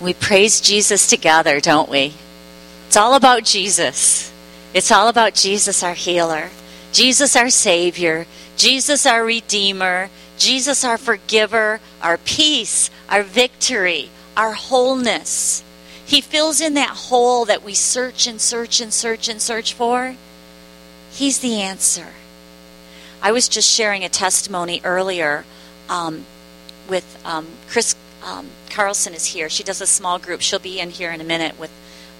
We praise Jesus together, don't we? It's all about Jesus. It's all about Jesus, our healer, Jesus, our Savior, Jesus, our Redeemer, Jesus, our forgiver, our peace, our victory, our wholeness. He fills in that hole that we search and search and search and search for. He's the answer. I was just sharing a testimony earlier um, with um, Chris um, Carlson is here. She does a small group. She'll be in here in a minute with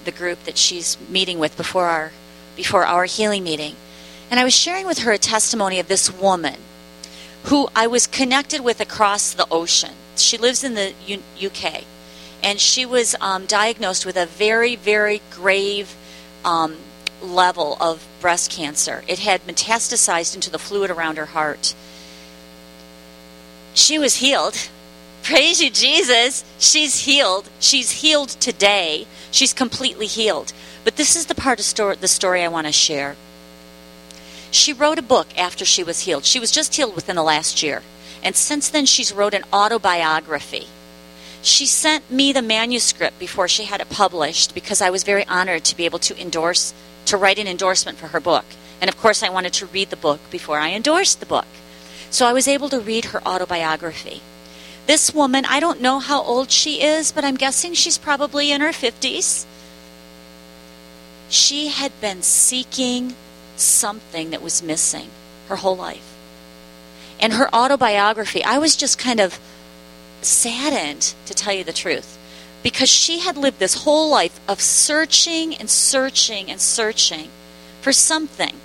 the group that she's meeting with before our before our healing meeting. And I was sharing with her a testimony of this woman who I was connected with across the ocean. She lives in the U- UK, and she was um, diagnosed with a very, very grave um, level of breast cancer. It had metastasized into the fluid around her heart. She was healed. Praise you, Jesus. She's healed. She's healed today. She's completely healed. But this is the part of story, the story I want to share. She wrote a book after she was healed. She was just healed within the last year. And since then, she's wrote an autobiography. She sent me the manuscript before she had it published because I was very honored to be able to endorse, to write an endorsement for her book. And of course, I wanted to read the book before I endorsed the book. So I was able to read her autobiography. This woman, I don't know how old she is, but I'm guessing she's probably in her 50s. She had been seeking something that was missing her whole life. And her autobiography, I was just kind of saddened, to tell you the truth, because she had lived this whole life of searching and searching and searching for something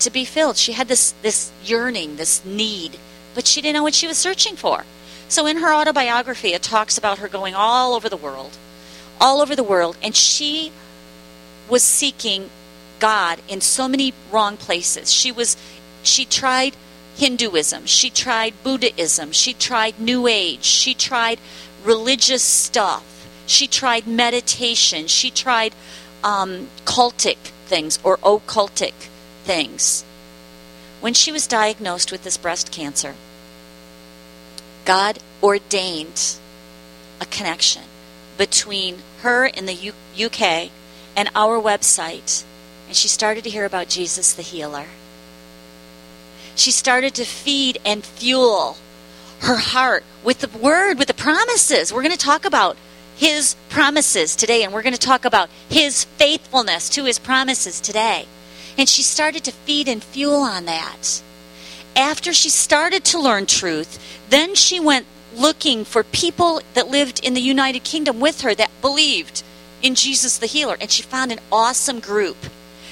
to be filled. She had this, this yearning, this need, but she didn't know what she was searching for. So in her autobiography, it talks about her going all over the world, all over the world, and she was seeking God in so many wrong places. She was she tried Hinduism, she tried Buddhism, she tried New Age, she tried religious stuff, she tried meditation, she tried um, cultic things or occultic things. When she was diagnosed with this breast cancer, God ordained a connection between her in the U- UK and our website, and she started to hear about Jesus the healer. She started to feed and fuel her heart with the word, with the promises. We're going to talk about his promises today, and we're going to talk about his faithfulness to his promises today. And she started to feed and fuel on that after she started to learn truth, then she went looking for people that lived in the United Kingdom with her that believed in Jesus the healer. And she found an awesome group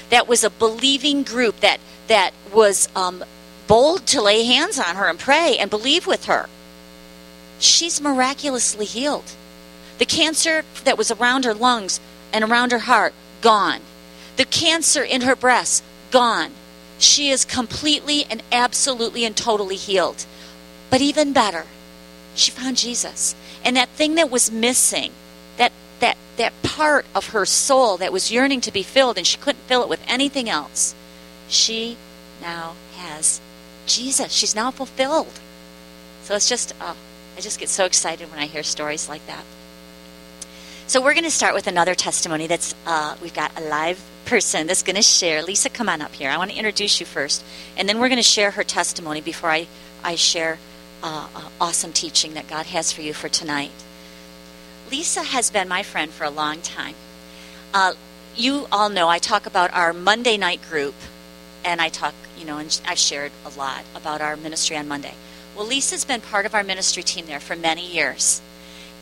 that was a believing group that that was um, bold to lay hands on her and pray and believe with her. She's miraculously healed. The cancer that was around her lungs and around her heart gone. The cancer in her breast gone she is completely and absolutely and totally healed. But even better, she found Jesus. And that thing that was missing, that that that part of her soul that was yearning to be filled and she couldn't fill it with anything else. She now has Jesus. She's now fulfilled. So it's just oh, I just get so excited when I hear stories like that. So we're going to start with another testimony that's uh, we've got a live person that's going to share. Lisa, come on up here. I want to introduce you first, and then we're going to share her testimony before I, I share uh, uh, awesome teaching that God has for you for tonight. Lisa has been my friend for a long time. Uh, you all know I talk about our Monday night group, and I talk, you know, and I've shared a lot about our ministry on Monday. Well, Lisa's been part of our ministry team there for many years.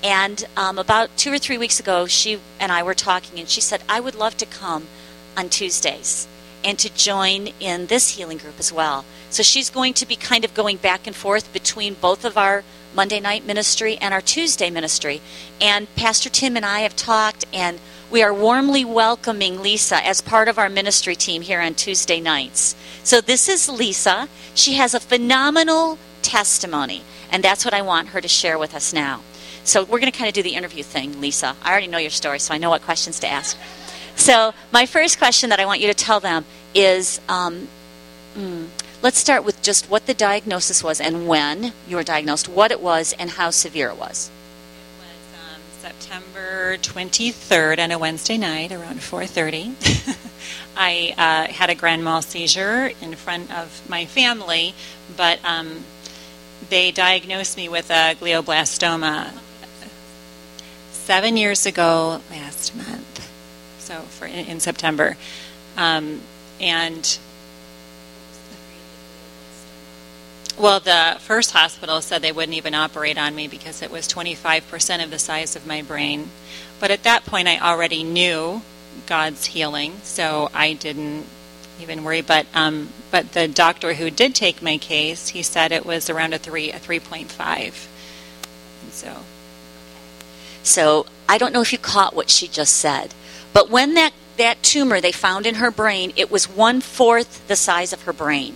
And um, about two or three weeks ago, she and I were talking, and she said, I would love to come on Tuesdays and to join in this healing group as well. So she's going to be kind of going back and forth between both of our Monday night ministry and our Tuesday ministry. And Pastor Tim and I have talked, and we are warmly welcoming Lisa as part of our ministry team here on Tuesday nights. So this is Lisa. She has a phenomenal testimony, and that's what I want her to share with us now. So we're going to kind of do the interview thing, Lisa. I already know your story, so I know what questions to ask. So, my first question that I want you to tell them is um, mm, let's start with just what the diagnosis was and when you were diagnosed, what it was, and how severe it was. It was um, September 23rd on a Wednesday night around 4:30. I uh, had a grand mal seizure in front of my family, but um, they diagnosed me with a glioblastoma seven years ago last month. So for in, in September, um, and well, the first hospital said they wouldn't even operate on me because it was 25% of the size of my brain. But at that point, I already knew God's healing, so I didn't even worry. But um, but the doctor who did take my case, he said it was around a three a three point five. And so, so I don't know if you caught what she just said, but when that that tumor they found in her brain, it was one fourth the size of her brain,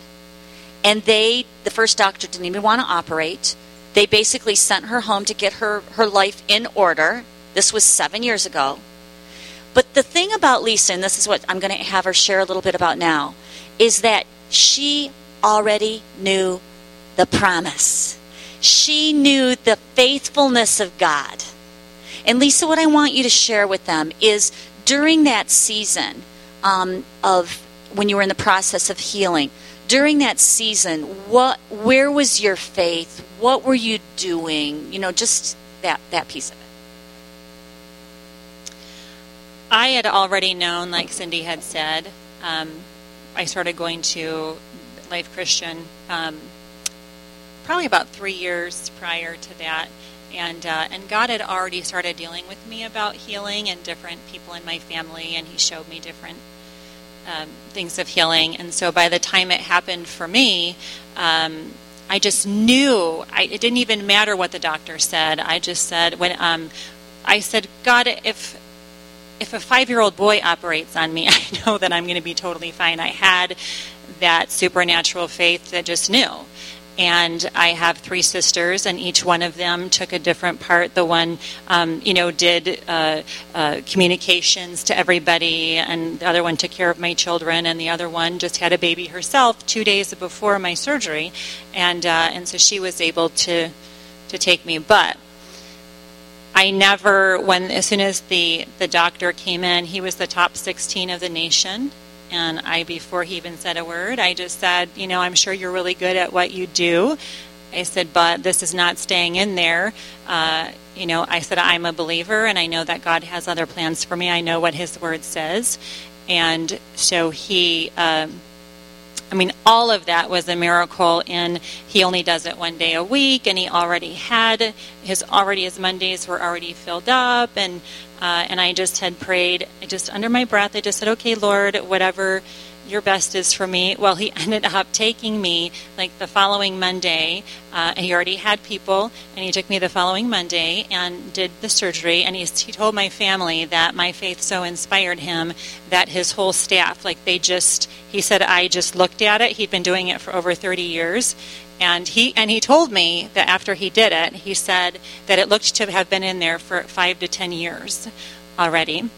and they the first doctor didn't even want to operate. They basically sent her home to get her her life in order. This was seven years ago but the thing about Lisa, and this is what I'm going to have her share a little bit about now, is that she already knew the promise. She knew the faithfulness of God. And Lisa, what I want you to share with them is during that season um, of when you were in the process of healing, during that season, what, where was your faith? What were you doing? You know, just that that piece of it. I had already known, like Cindy had said, um, I started going to Life Christian um, probably about three years prior to that. And, uh, and God had already started dealing with me about healing and different people in my family, and He showed me different um, things of healing. And so by the time it happened for me, um, I just knew. I, it didn't even matter what the doctor said. I just said when um, I said, God, if if a five year old boy operates on me, I know that I'm going to be totally fine. I had that supernatural faith that just knew. And I have three sisters, and each one of them took a different part. The one, um, you know, did uh, uh, communications to everybody, and the other one took care of my children, and the other one just had a baby herself two days before my surgery, and uh, and so she was able to to take me. But I never, when as soon as the the doctor came in, he was the top 16 of the nation, and I before he even said a word, I just said, you know, I'm sure you're really good at what you do. I said, but this is not staying in there. Uh, you know, I said I'm a believer, and I know that God has other plans for me. I know what His Word says, and so he. Um, I mean, all of that was a miracle. And he only does it one day a week, and he already had his already his Mondays were already filled up, and uh, and I just had prayed, just under my breath, I just said, "Okay, Lord, whatever." Your best is for me. Well, he ended up taking me like the following Monday. Uh, he already had people, and he took me the following Monday and did the surgery. And he, he told my family that my faith so inspired him that his whole staff, like they just, he said, I just looked at it. He'd been doing it for over 30 years. And he and he told me that after he did it, he said that it looked to have been in there for five to ten years already.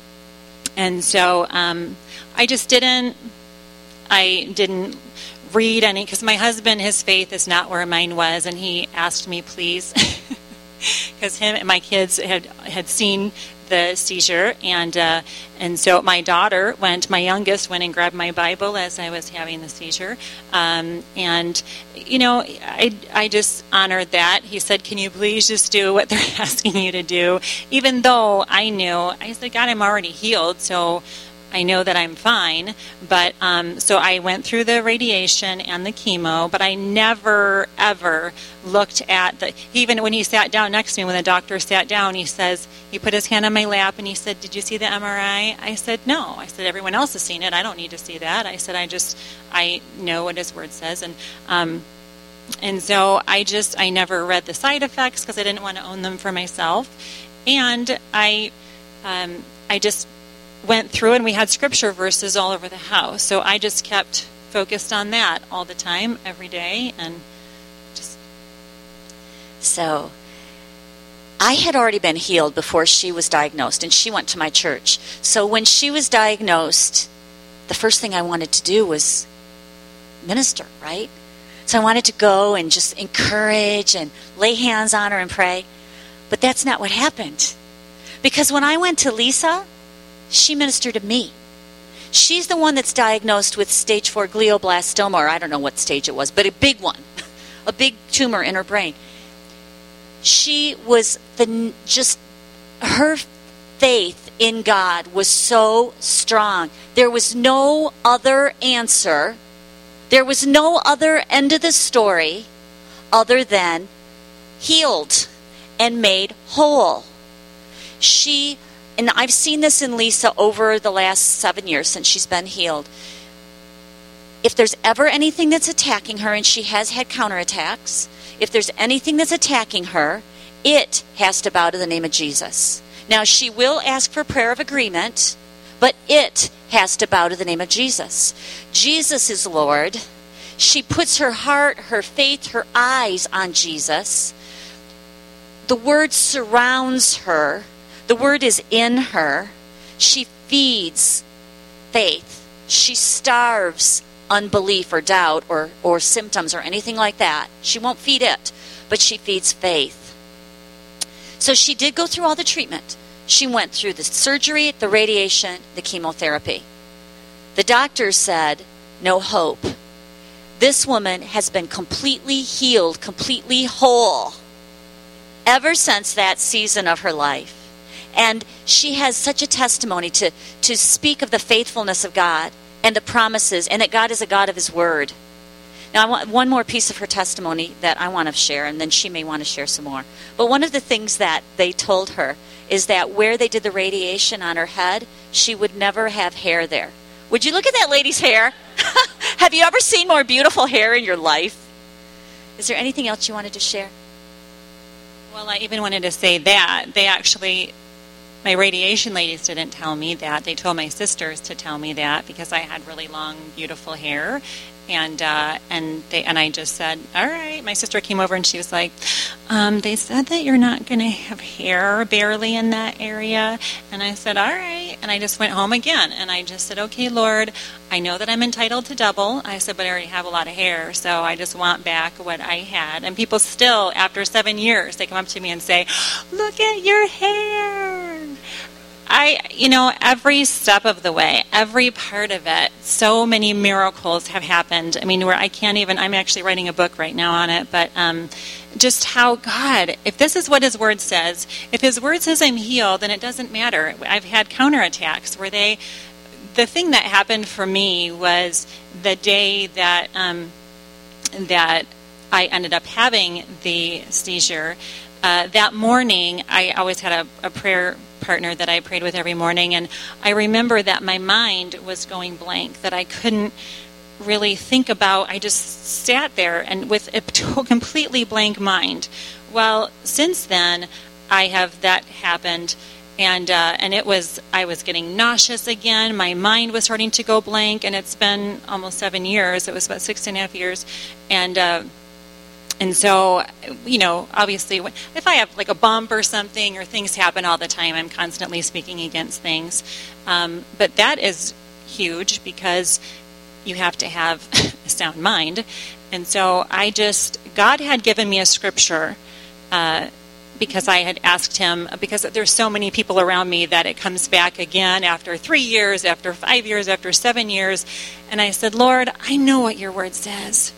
And so um, I just didn't I didn't read any because my husband, his faith is not where mine was, and he asked me, please, because him and my kids had had seen the seizure, and uh, and so my daughter went, my youngest went and grabbed my Bible as I was having the seizure, um, and you know I I just honored that. He said, "Can you please just do what they're asking you to do?" Even though I knew, I said, "God, I'm already healed, so." I know that I'm fine. But um, so I went through the radiation and the chemo, but I never ever looked at the. Even when he sat down next to me, when the doctor sat down, he says he put his hand on my lap and he said, "Did you see the MRI?" I said, "No." I said, "Everyone else has seen it. I don't need to see that." I said, "I just I know what his word says." And um, and so I just I never read the side effects because I didn't want to own them for myself, and I um, I just went through and we had scripture verses all over the house. So I just kept focused on that all the time, every day, and just. So I had already been healed before she was diagnosed, and she went to my church. So when she was diagnosed, the first thing I wanted to do was minister, right? So I wanted to go and just encourage and lay hands on her and pray. But that's not what happened. Because when I went to Lisa, she ministered to me. She's the one that's diagnosed with stage four glioblastoma, or I don't know what stage it was, but a big one, a big tumor in her brain. She was the just her faith in God was so strong. There was no other answer. There was no other end of the story other than healed and made whole. She and I've seen this in Lisa over the last seven years since she's been healed. If there's ever anything that's attacking her, and she has had counterattacks, if there's anything that's attacking her, it has to bow to the name of Jesus. Now, she will ask for prayer of agreement, but it has to bow to the name of Jesus. Jesus is Lord. She puts her heart, her faith, her eyes on Jesus. The word surrounds her the word is in her. She feeds faith. She starves unbelief or doubt or, or symptoms or anything like that. She won't feed it, but she feeds faith. So she did go through all the treatment. She went through the surgery, the radiation, the chemotherapy. The doctors said, no hope. This woman has been completely healed, completely whole ever since that season of her life. And she has such a testimony to, to speak of the faithfulness of God and the promises, and that God is a God of His Word. Now, I want one more piece of her testimony that I want to share, and then she may want to share some more. But one of the things that they told her is that where they did the radiation on her head, she would never have hair there. Would you look at that lady's hair? have you ever seen more beautiful hair in your life? Is there anything else you wanted to share? Well, I even wanted to say that they actually my radiation ladies didn't tell me that. They told my sisters to tell me that because I had really long, beautiful hair, and uh, and they and I just said, "All right." My sister came over and she was like, um, "They said that you're not going to have hair barely in that area," and I said, "All right." And I just went home again, and I just said, "Okay, Lord, I know that I'm entitled to double." I said, "But I already have a lot of hair, so I just want back what I had." And people still, after seven years, they come up to me and say, "Look at your hair." I, you know, every step of the way, every part of it, so many miracles have happened. I mean, where I can't even, I'm actually writing a book right now on it, but um, just how God, if this is what His Word says, if His Word says I'm healed, then it doesn't matter. I've had counterattacks where they, the thing that happened for me was the day that, um, that I ended up having the seizure. Uh, that morning, I always had a, a prayer partner that I prayed with every morning. And I remember that my mind was going blank, that I couldn't really think about. I just sat there and with a completely blank mind. Well, since then, I have that happened. And uh, and it was I was getting nauseous again. My mind was starting to go blank, and it's been almost seven years. It was about six and a half years, and uh, and so, you know, obviously, if I have like a bump or something, or things happen all the time, I'm constantly speaking against things. Um, but that is huge because you have to have a sound mind. And so I just, God had given me a scripture. Uh, because I had asked him, because there's so many people around me that it comes back again after three years, after five years, after seven years. And I said, Lord, I know what your word says.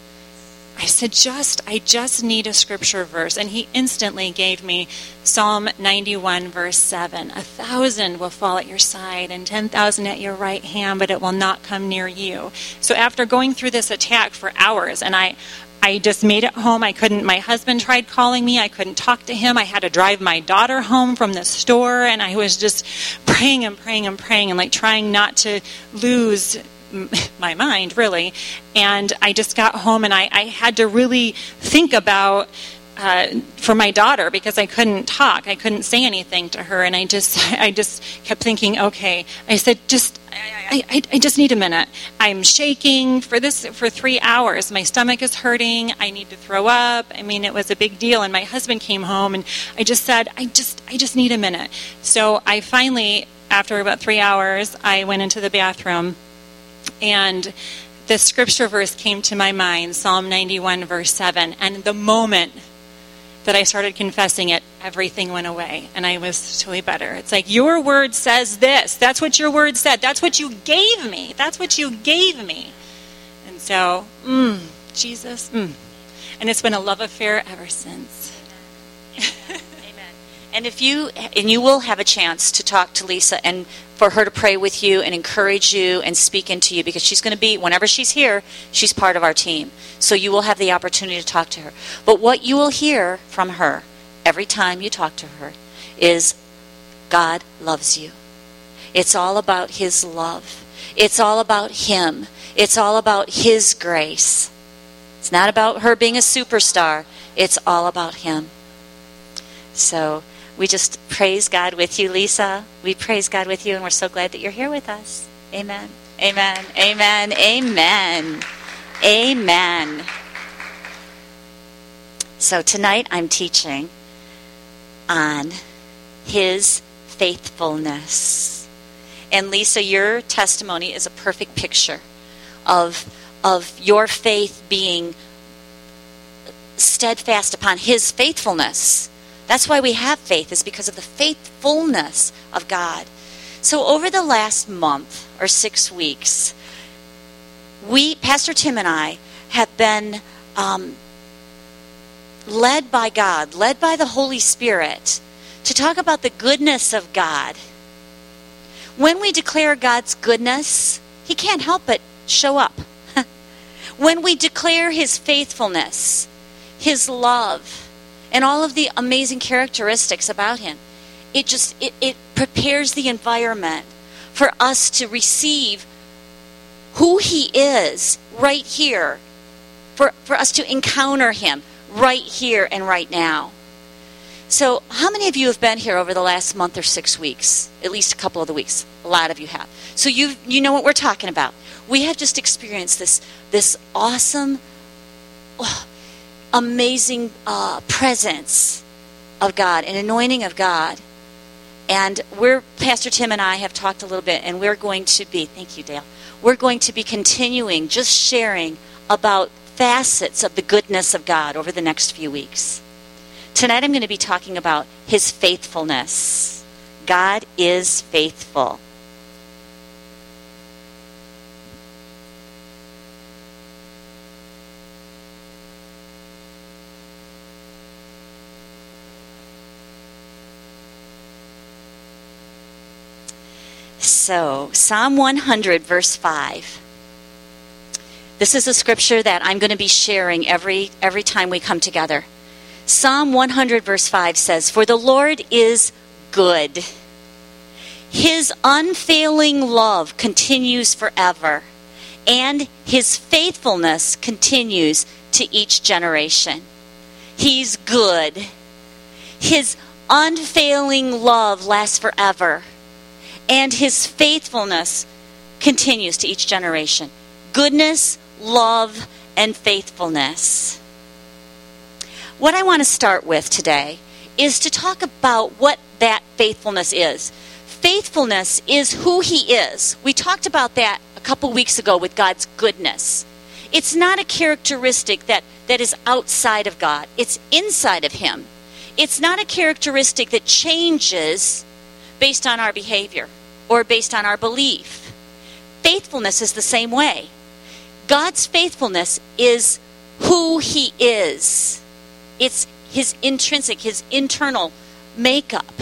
I said, just, I just need a scripture verse. And he instantly gave me Psalm 91, verse 7. A thousand will fall at your side and 10,000 at your right hand, but it will not come near you. So after going through this attack for hours, and I, I just made it home. I couldn't, my husband tried calling me. I couldn't talk to him. I had to drive my daughter home from the store, and I was just praying and praying and praying and like trying not to lose my mind, really. And I just got home and I, I had to really think about uh, for my daughter because I couldn't talk. I couldn't say anything to her, and I just, I just kept thinking, okay. I said, just, I, I, I just need a minute. I'm shaking for this for three hours. My stomach is hurting. I need to throw up. I mean, it was a big deal. And my husband came home, and I just said, I just, I just need a minute. So I finally, after about three hours, I went into the bathroom and the scripture verse came to my mind, Psalm 91, verse 7. And the moment that I started confessing it, everything went away and I was totally better. It's like, your word says this. That's what your word said. That's what you gave me. That's what you gave me. And so, mm, Jesus, mm. And it's been a love affair ever since. Amen. And if you and you will have a chance to talk to Lisa and for her to pray with you and encourage you and speak into you because she's going to be whenever she's here, she's part of our team. So you will have the opportunity to talk to her. But what you will hear from her every time you talk to her is God loves you. It's all about his love. It's all about him. It's all about his grace. It's not about her being a superstar. It's all about him. So we just praise God with you, Lisa. We praise God with you, and we're so glad that you're here with us. Amen. Amen. Amen. Amen. Amen. So tonight I'm teaching on his faithfulness. And Lisa, your testimony is a perfect picture of, of your faith being steadfast upon his faithfulness that's why we have faith, is because of the faithfulness of God. So, over the last month or six weeks, we, Pastor Tim and I, have been um, led by God, led by the Holy Spirit, to talk about the goodness of God. When we declare God's goodness, He can't help but show up. when we declare His faithfulness, His love, and all of the amazing characteristics about him. It just it, it prepares the environment for us to receive who he is right here, for, for us to encounter him right here and right now. So, how many of you have been here over the last month or six weeks? At least a couple of the weeks. A lot of you have. So you you know what we're talking about. We have just experienced this this awesome. Oh, amazing uh, presence of God, an anointing of God. And we're, Pastor Tim and I have talked a little bit, and we're going to be, thank you, Dale, we're going to be continuing just sharing about facets of the goodness of God over the next few weeks. Tonight I'm going to be talking about his faithfulness. God is faithful. So, Psalm 100, verse 5. This is a scripture that I'm going to be sharing every, every time we come together. Psalm 100, verse 5 says, For the Lord is good. His unfailing love continues forever, and his faithfulness continues to each generation. He's good. His unfailing love lasts forever and his faithfulness continues to each generation. Goodness, love, and faithfulness. What I want to start with today is to talk about what that faithfulness is. Faithfulness is who he is. We talked about that a couple weeks ago with God's goodness. It's not a characteristic that, that is outside of God, it's inside of him. It's not a characteristic that changes based on our behavior or based on our belief. Faithfulness is the same way. God's faithfulness is who He is, it's His intrinsic, His internal makeup.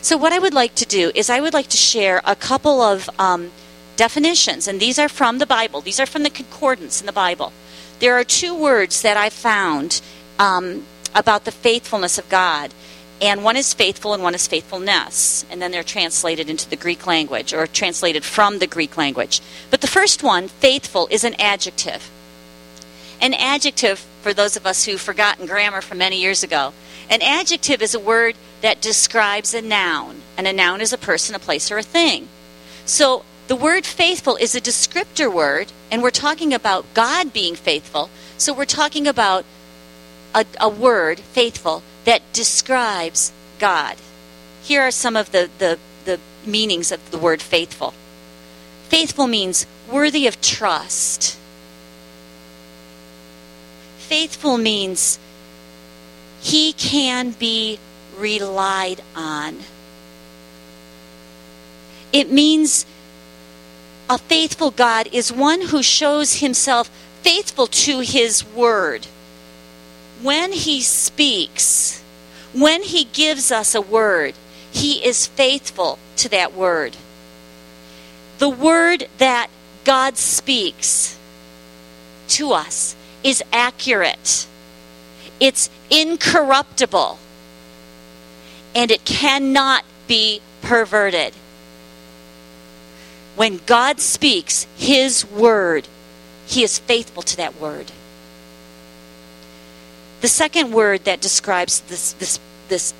So, what I would like to do is, I would like to share a couple of um, definitions, and these are from the Bible, these are from the concordance in the Bible. There are two words that I found um, about the faithfulness of God and one is faithful and one is faithfulness. And then they're translated into the Greek language or translated from the Greek language. But the first one, faithful, is an adjective. An adjective, for those of us who've forgotten grammar from many years ago, an adjective is a word that describes a noun. And a noun is a person, a place, or a thing. So the word faithful is a descriptor word, and we're talking about God being faithful. So we're talking about a, a word, faithful, that describes God. Here are some of the, the, the meanings of the word faithful. Faithful means worthy of trust. Faithful means He can be relied on. It means a faithful God is one who shows himself faithful to his word. When he speaks, when he gives us a word, he is faithful to that word. The word that God speaks to us is accurate, it's incorruptible, and it cannot be perverted. When God speaks His word, He is faithful to that word. The second word that describes this, this, this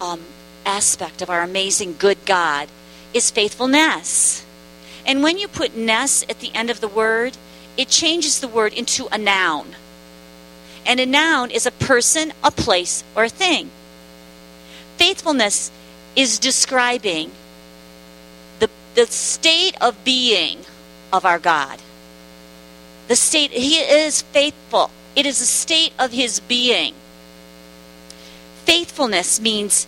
um, aspect of our amazing good God is faithfulness. And when you put ness at the end of the word, it changes the word into a noun. And a noun is a person, a place, or a thing. Faithfulness is describing the state of being of our God. The state, He is faithful. It is a state of His being. Faithfulness means,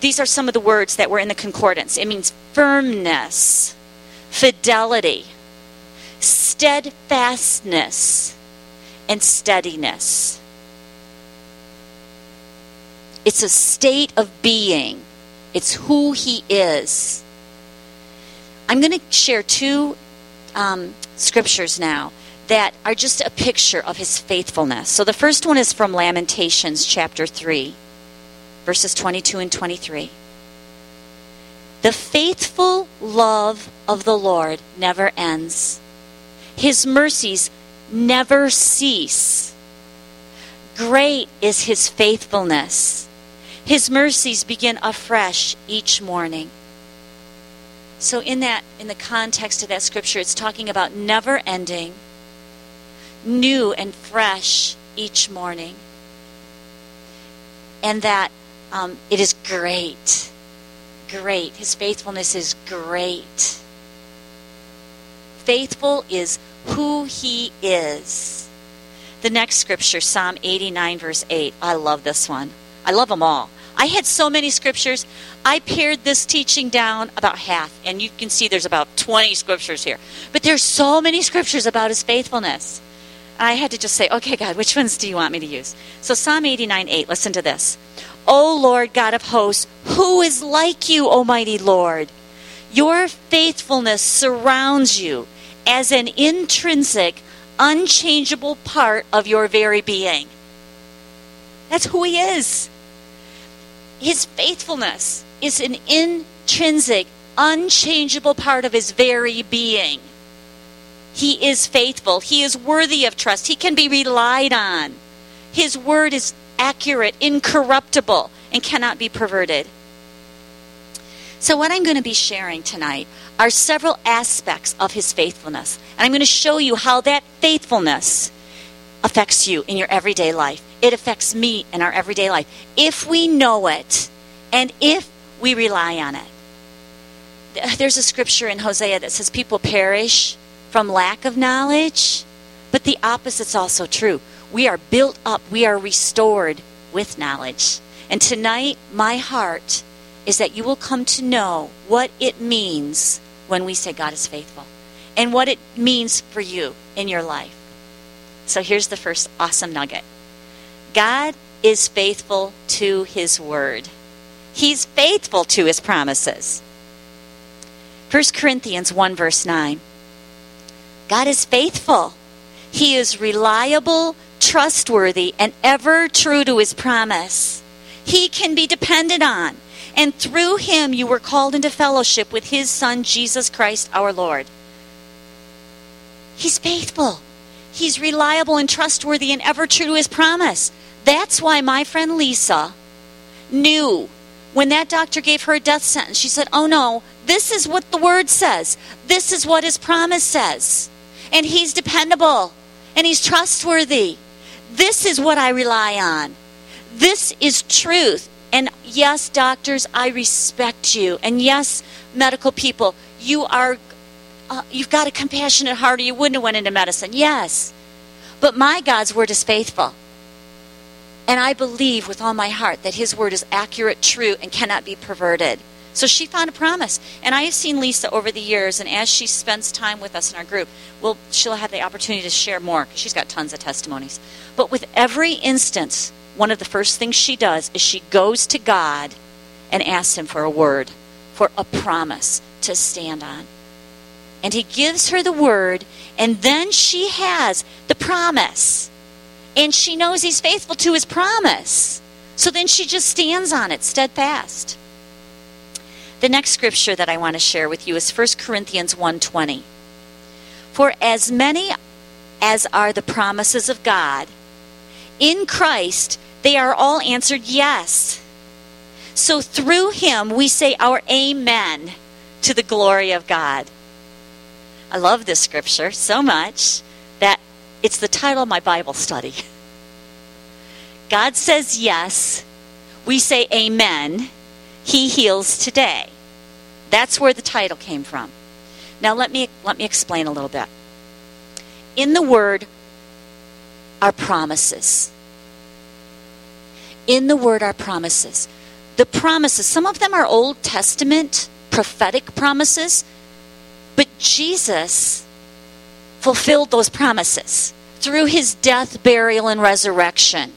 these are some of the words that were in the concordance. It means firmness, fidelity, steadfastness, and steadiness. It's a state of being, it's who He is. I'm going to share two um, scriptures now that are just a picture of his faithfulness. So the first one is from Lamentations chapter 3, verses 22 and 23. The faithful love of the Lord never ends, his mercies never cease. Great is his faithfulness. His mercies begin afresh each morning. So in that in the context of that scripture it's talking about never ending, new and fresh each morning. And that um, it is great. Great. His faithfulness is great. Faithful is who he is. The next scripture, Psalm 89, verse 8. I love this one. I love them all. I had so many scriptures. I pared this teaching down about half, and you can see there's about 20 scriptures here. But there's so many scriptures about his faithfulness. I had to just say, okay, God, which ones do you want me to use? So Psalm 89 8, listen to this. O Lord God of hosts, who is like you, Almighty Lord? Your faithfulness surrounds you as an intrinsic, unchangeable part of your very being. That's who he is. His faithfulness is an intrinsic, unchangeable part of his very being. He is faithful. He is worthy of trust. He can be relied on. His word is accurate, incorruptible, and cannot be perverted. So, what I'm going to be sharing tonight are several aspects of his faithfulness. And I'm going to show you how that faithfulness affects you in your everyday life. It affects me in our everyday life. If we know it and if we rely on it. There's a scripture in Hosea that says people perish from lack of knowledge, but the opposite's also true. We are built up, we are restored with knowledge. And tonight, my heart is that you will come to know what it means when we say God is faithful and what it means for you in your life. So here's the first awesome nugget God is faithful to his word. He's faithful to his promises. 1 Corinthians 1 verse 9. God is faithful. He is reliable, trustworthy, and ever true to his promise. He can be depended on. And through him you were called into fellowship with his Son, Jesus Christ our Lord. He's faithful. He's reliable and trustworthy and ever true to his promise. That's why my friend Lisa knew when that doctor gave her a death sentence, she said, Oh no, this is what the word says. This is what his promise says. And he's dependable and he's trustworthy. This is what I rely on. This is truth. And yes, doctors, I respect you. And yes, medical people, you are uh, you've got a compassionate heart or you wouldn't have went into medicine. Yes. But my God's word is faithful. And I believe with all my heart that His word is accurate, true, and cannot be perverted. So she found a promise. And I have seen Lisa over the years, and as she spends time with us in our group, we'll, she'll have the opportunity to share more because she's got tons of testimonies. But with every instance, one of the first things she does is she goes to God and asks Him for a word, for a promise to stand on. And He gives her the word, and then she has the promise. And she knows He's faithful to His promise. So then she just stands on it steadfast. The next scripture that I want to share with you is 1 Corinthians 1:20. For as many as are the promises of God, in Christ they are all answered yes. So through him we say our amen to the glory of God. I love this scripture so much that it's the title of my Bible study. God says yes. We say amen. He heals today. That's where the title came from. Now let me let me explain a little bit. In the word are promises. In the word are promises. The promises, some of them are Old Testament prophetic promises, but Jesus fulfilled those promises through his death, burial, and resurrection.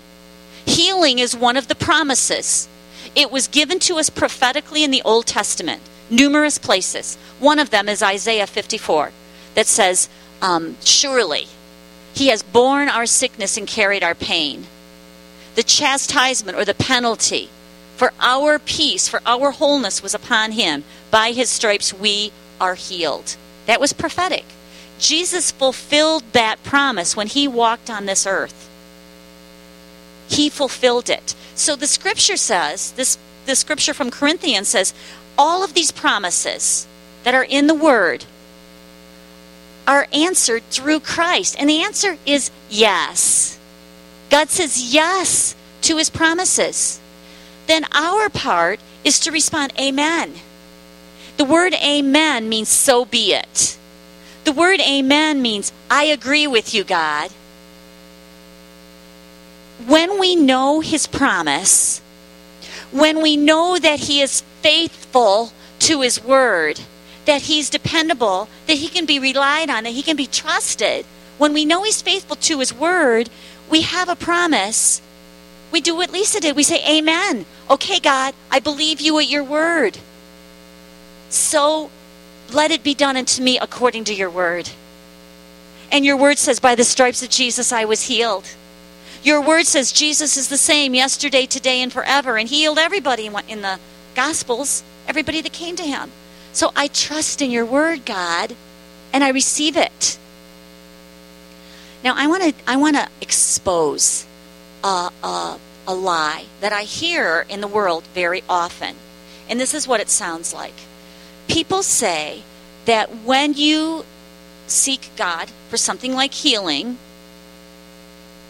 Healing is one of the promises. It was given to us prophetically in the Old Testament, numerous places. One of them is Isaiah 54, that says, um, Surely he has borne our sickness and carried our pain. The chastisement or the penalty for our peace, for our wholeness was upon him. By his stripes we are healed. That was prophetic. Jesus fulfilled that promise when he walked on this earth. He fulfilled it. So the scripture says, this the scripture from Corinthians says, all of these promises that are in the word are answered through Christ. And the answer is yes. God says yes to his promises. Then our part is to respond, Amen. The word amen means so be it. The word amen means I agree with you, God. When we know his promise, when we know that he is faithful to his word, that he's dependable, that he can be relied on, that he can be trusted, when we know he's faithful to his word, we have a promise. We do what Lisa did. We say, Amen. Okay, God, I believe you at your word. So let it be done unto me according to your word. And your word says, By the stripes of Jesus I was healed. Your word says Jesus is the same yesterday, today, and forever, and he healed everybody in the Gospels, everybody that came to him. So I trust in your word, God, and I receive it. Now I want to I want to expose a, a, a lie that I hear in the world very often, and this is what it sounds like. People say that when you seek God for something like healing,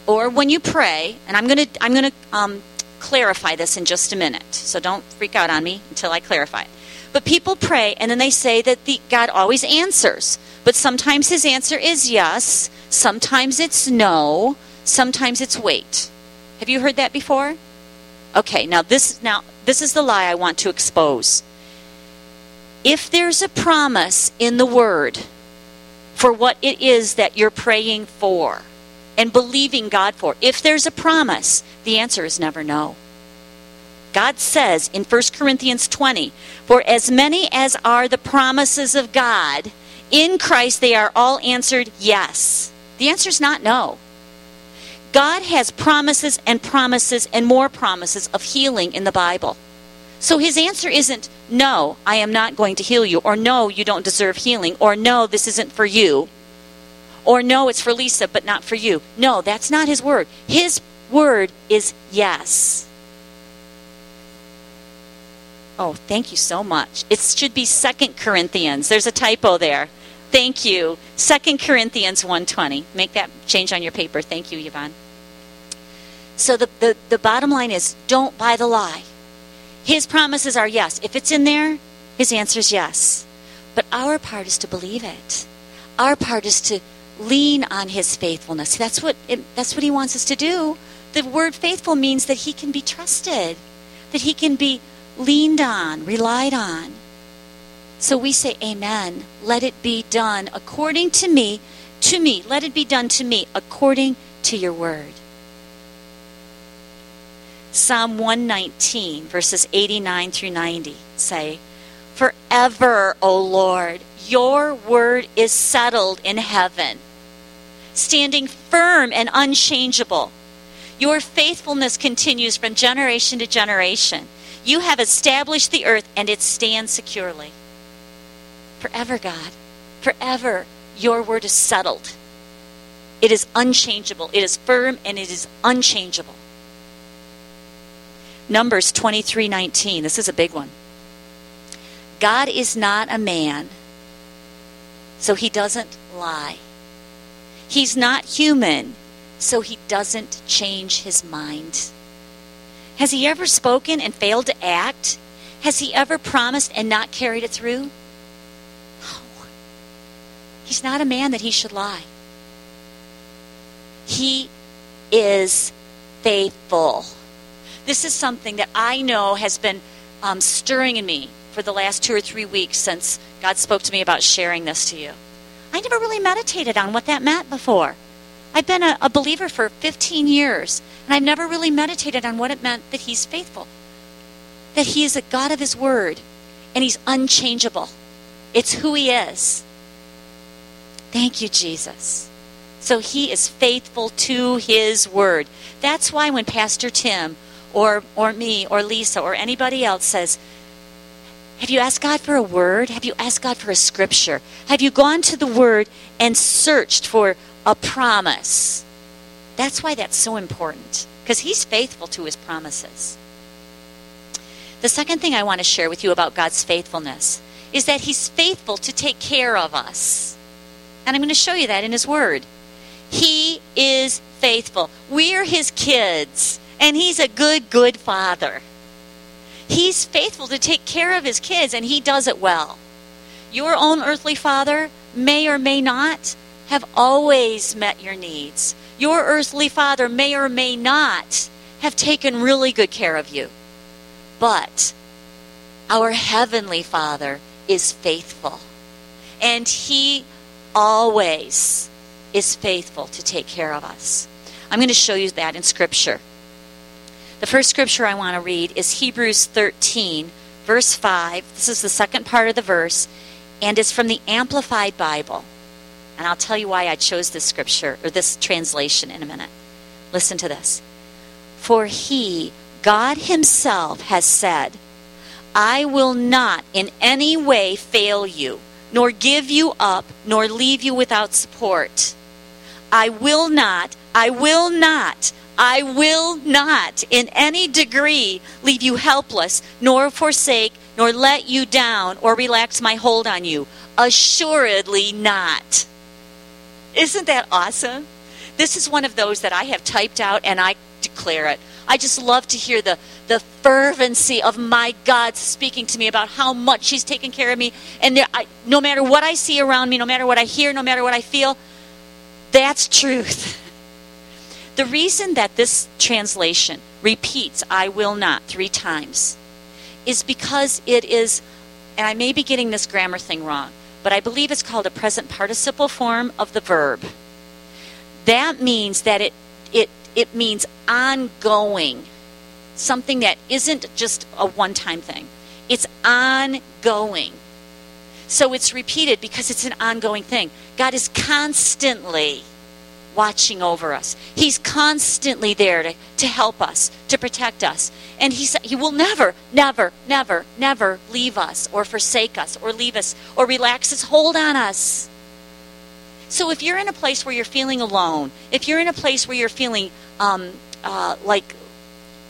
or when you pray, and I'm going to I'm going to um, clarify this in just a minute, so don't freak out on me until I clarify it. But people pray, and then they say that the, God always answers. But sometimes His answer is yes, sometimes it's no, sometimes it's wait. Have you heard that before? Okay, now this now this is the lie I want to expose. If there's a promise in the Word for what it is that you're praying for and believing God for, if there's a promise, the answer is never no. God says in 1 Corinthians 20, For as many as are the promises of God, in Christ they are all answered yes. The answer is not no. God has promises and promises and more promises of healing in the Bible. So his answer isn't, no, I am not going to heal you, or no, you don't deserve healing, or no, this isn't for you, or no, it's for Lisa, but not for you. No, that's not his word. His word is yes. Oh, thank you so much. It should be Second Corinthians. There's a typo there. Thank you. Second Corinthians 120. Make that change on your paper. Thank you, Yvonne. So the, the, the bottom line is don't buy the lie. His promises are yes. If it's in there, his answer is yes. But our part is to believe it. Our part is to lean on his faithfulness. That's what it, that's what he wants us to do. The word faithful means that he can be trusted, that he can be leaned on, relied on. So we say, Amen. Let it be done according to me, to me. Let it be done to me according to your word. Psalm 119, verses 89 through 90 say, Forever, O Lord, your word is settled in heaven, standing firm and unchangeable. Your faithfulness continues from generation to generation. You have established the earth and it stands securely. Forever, God, forever, your word is settled. It is unchangeable. It is firm and it is unchangeable. Numbers 23:19. This is a big one. God is not a man, so he doesn't lie. He's not human, so he doesn't change his mind. Has he ever spoken and failed to act? Has he ever promised and not carried it through? No. He's not a man that he should lie. He is faithful. This is something that I know has been um, stirring in me for the last two or three weeks since God spoke to me about sharing this to you. I never really meditated on what that meant before. I've been a, a believer for 15 years, and I've never really meditated on what it meant that He's faithful, that He is a God of His Word, and He's unchangeable. It's who He is. Thank you, Jesus. So He is faithful to His Word. That's why when Pastor Tim or, or me or Lisa or anybody else says, Have you asked God for a word? Have you asked God for a scripture? Have you gone to the word and searched for a promise? That's why that's so important because He's faithful to His promises. The second thing I want to share with you about God's faithfulness is that He's faithful to take care of us. And I'm going to show you that in His Word. He is faithful. We are His kids. And he's a good, good father. He's faithful to take care of his kids, and he does it well. Your own earthly father may or may not have always met your needs. Your earthly father may or may not have taken really good care of you. But our heavenly father is faithful. And he always is faithful to take care of us. I'm going to show you that in Scripture. The first scripture I want to read is Hebrews 13, verse 5. This is the second part of the verse, and it's from the Amplified Bible. And I'll tell you why I chose this scripture, or this translation, in a minute. Listen to this. For he, God Himself, has said, I will not in any way fail you, nor give you up, nor leave you without support. I will not, I will not I will not in any degree leave you helpless, nor forsake, nor let you down, or relax my hold on you. Assuredly not. Isn't that awesome? This is one of those that I have typed out and I declare it. I just love to hear the, the fervency of my God speaking to me about how much He's taken care of me. And there, I, no matter what I see around me, no matter what I hear, no matter what I feel, that's truth. The reason that this translation repeats I will not three times is because it is, and I may be getting this grammar thing wrong, but I believe it's called a present participle form of the verb. That means that it, it, it means ongoing, something that isn't just a one time thing, it's ongoing. So it's repeated because it's an ongoing thing. God is constantly watching over us. He's constantly there to, to help us, to protect us. And he, he will never, never, never, never leave us or forsake us or leave us or relax his hold on us. So if you're in a place where you're feeling alone, if you're in a place where you're feeling um, uh, like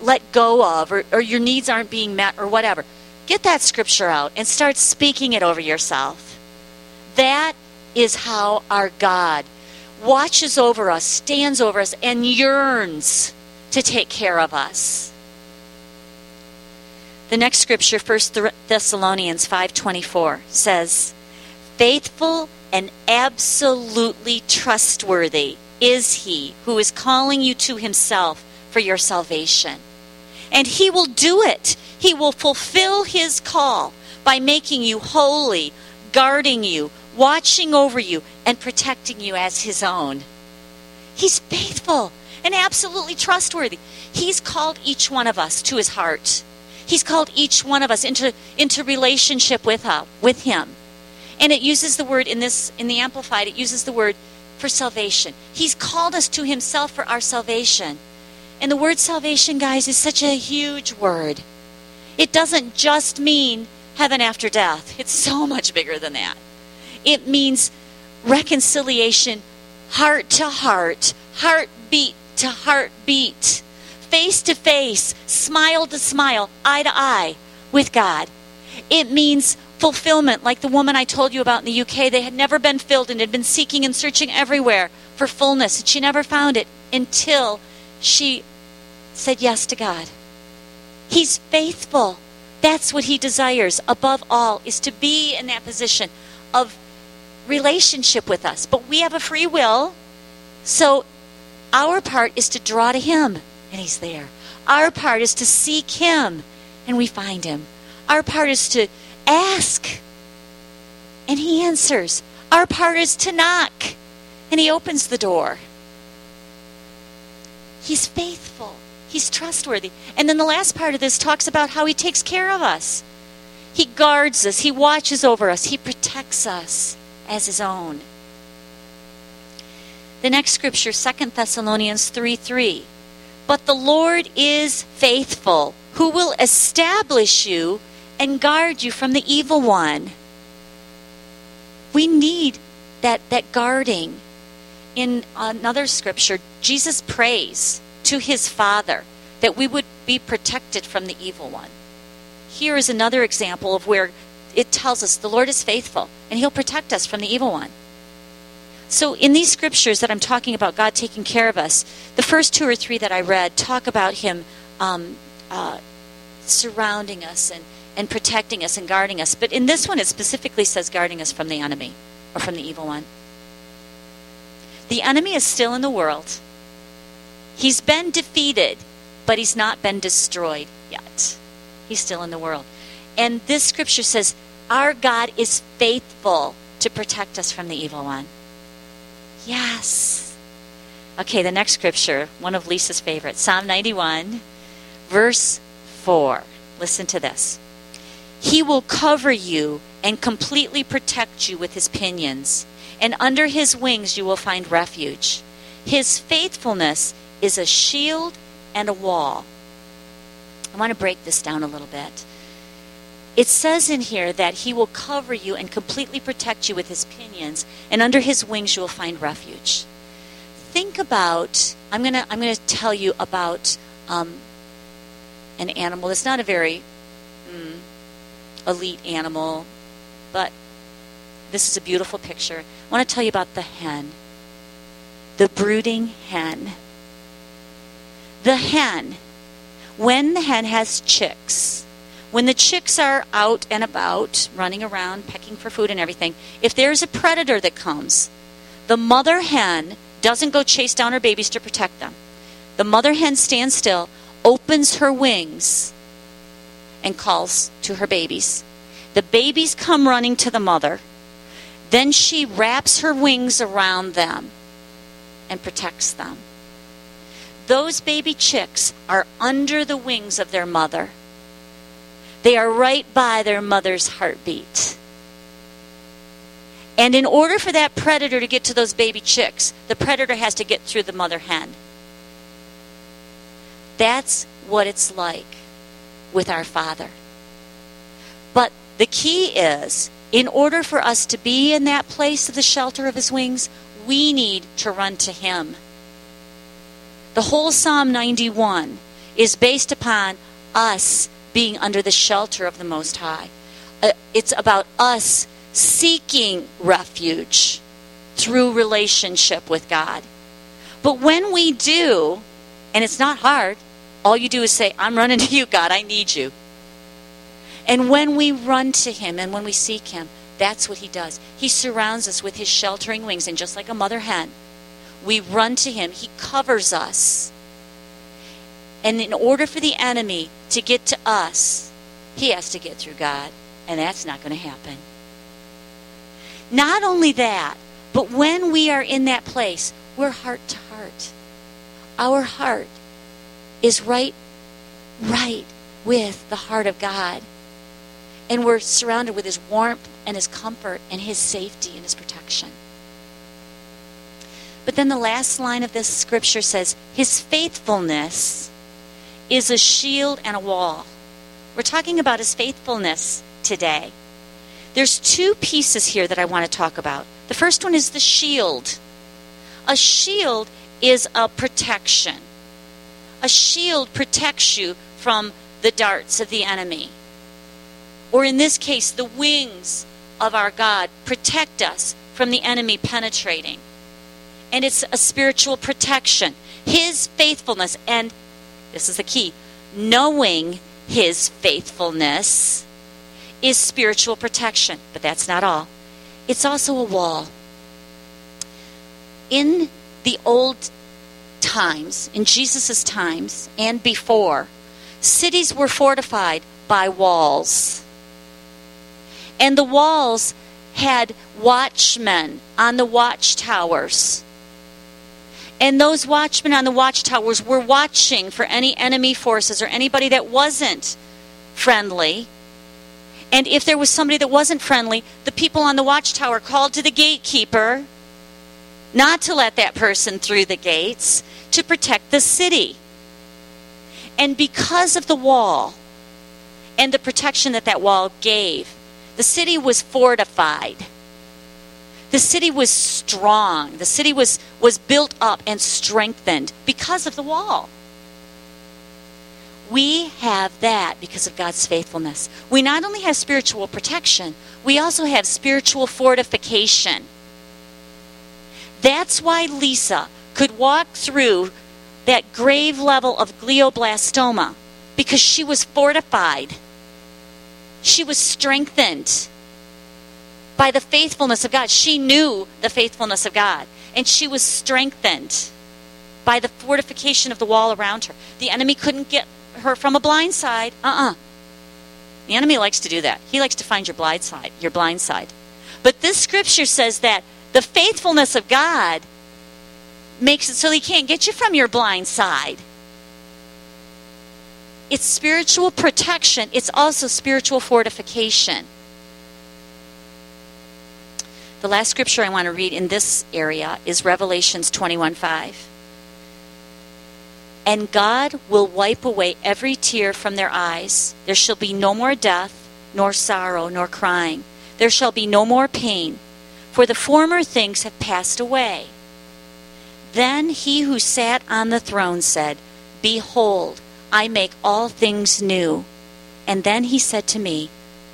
let go of or, or your needs aren't being met or whatever, get that scripture out and start speaking it over yourself. That is how our God watches over us, stands over us, and yearns to take care of us. The next scripture, 1 Thessalonians 5:24, says, "Faithful and absolutely trustworthy is he who is calling you to himself for your salvation. And He will do it. He will fulfill His call by making you holy, guarding you, watching over you, and protecting you as His own. He's faithful and absolutely trustworthy. He's called each one of us to His heart. He's called each one of us into, into relationship with, uh, with Him. And it uses the word in this in the Amplified, it uses the word for salvation. He's called us to Himself for our salvation. And the word salvation, guys, is such a huge word. It doesn't just mean heaven after death, it's so much bigger than that. It means reconciliation, heart to heart, heartbeat to heartbeat, face to face, smile to smile, eye to eye with God. It means fulfillment, like the woman I told you about in the UK. They had never been filled and had been seeking and searching everywhere for fullness, and she never found it until she said yes to God. He's faithful. That's what he desires above all is to be in that position of relationship with us. But we have a free will. So our part is to draw to him and he's there. Our part is to seek him and we find him. Our part is to ask and he answers. Our part is to knock and he opens the door. He's faithful. He's trustworthy. And then the last part of this talks about how he takes care of us. He guards us, he watches over us, he protects us as his own. The next scripture, 2 Thessalonians 3 3. But the Lord is faithful, who will establish you and guard you from the evil one. We need that, that guarding. In another scripture, Jesus prays to his Father that we would be protected from the evil one. Here is another example of where it tells us the Lord is faithful and he'll protect us from the evil one. So, in these scriptures that I'm talking about, God taking care of us, the first two or three that I read talk about Him um, uh, surrounding us and, and protecting us and guarding us. But in this one, it specifically says guarding us from the enemy or from the evil one. The enemy is still in the world. He's been defeated, but he's not been destroyed yet. He's still in the world. And this scripture says, Our God is faithful to protect us from the evil one. Yes. Okay, the next scripture, one of Lisa's favorites, Psalm 91, verse 4. Listen to this. He will cover you and completely protect you with his pinions, and under his wings you will find refuge. His faithfulness is a shield and a wall. I want to break this down a little bit. It says in here that he will cover you and completely protect you with his pinions, and under his wings you will find refuge. Think about, I'm going to I'm to tell you about um, an animal that's not a very mm, elite animal, but this is a beautiful picture. I want to tell you about the hen, the brooding hen. The hen, when the hen has chicks, when the chicks are out and about, running around, pecking for food and everything, if there's a predator that comes, the mother hen doesn't go chase down her babies to protect them. The mother hen stands still, opens her wings, and calls to her babies. The babies come running to the mother. Then she wraps her wings around them and protects them. Those baby chicks are under the wings of their mother. They are right by their mother's heartbeat. And in order for that predator to get to those baby chicks, the predator has to get through the mother hen. That's what it's like with our Father. But the key is in order for us to be in that place of the shelter of His wings, we need to run to Him. The whole Psalm 91 is based upon us being under the shelter of the Most High. Uh, it's about us seeking refuge through relationship with God. But when we do, and it's not hard, all you do is say, I'm running to you, God, I need you. And when we run to Him and when we seek Him, that's what He does. He surrounds us with His sheltering wings, and just like a mother hen, we run to Him. He covers us. And in order for the enemy to get to us, he has to get through God. And that's not going to happen. Not only that, but when we are in that place, we're heart to heart. Our heart is right, right with the heart of God. And we're surrounded with His warmth and His comfort and His safety and His protection. But then the last line of this scripture says, His faithfulness is a shield and a wall. We're talking about His faithfulness today. There's two pieces here that I want to talk about. The first one is the shield. A shield is a protection. A shield protects you from the darts of the enemy. Or in this case, the wings of our God protect us from the enemy penetrating. And it's a spiritual protection. His faithfulness, and this is the key knowing His faithfulness is spiritual protection. But that's not all, it's also a wall. In the old times, in Jesus' times, and before, cities were fortified by walls. And the walls had watchmen on the watchtowers. And those watchmen on the watchtowers were watching for any enemy forces or anybody that wasn't friendly. And if there was somebody that wasn't friendly, the people on the watchtower called to the gatekeeper not to let that person through the gates to protect the city. And because of the wall and the protection that that wall gave, the city was fortified. The city was strong. The city was, was built up and strengthened because of the wall. We have that because of God's faithfulness. We not only have spiritual protection, we also have spiritual fortification. That's why Lisa could walk through that grave level of glioblastoma because she was fortified. She was strengthened by the faithfulness of God. She knew the faithfulness of God, and she was strengthened by the fortification of the wall around her. The enemy couldn't get her from a blind side. Uh uh The enemy likes to do that. He likes to find your blind side, your blind side. But this scripture says that the faithfulness of God makes it so he can't get you from your blind side. It's spiritual protection, it's also spiritual fortification. The last scripture I want to read in this area is Revelations 21 5. And God will wipe away every tear from their eyes. There shall be no more death, nor sorrow, nor crying. There shall be no more pain, for the former things have passed away. Then he who sat on the throne said, Behold, I make all things new. And then he said to me,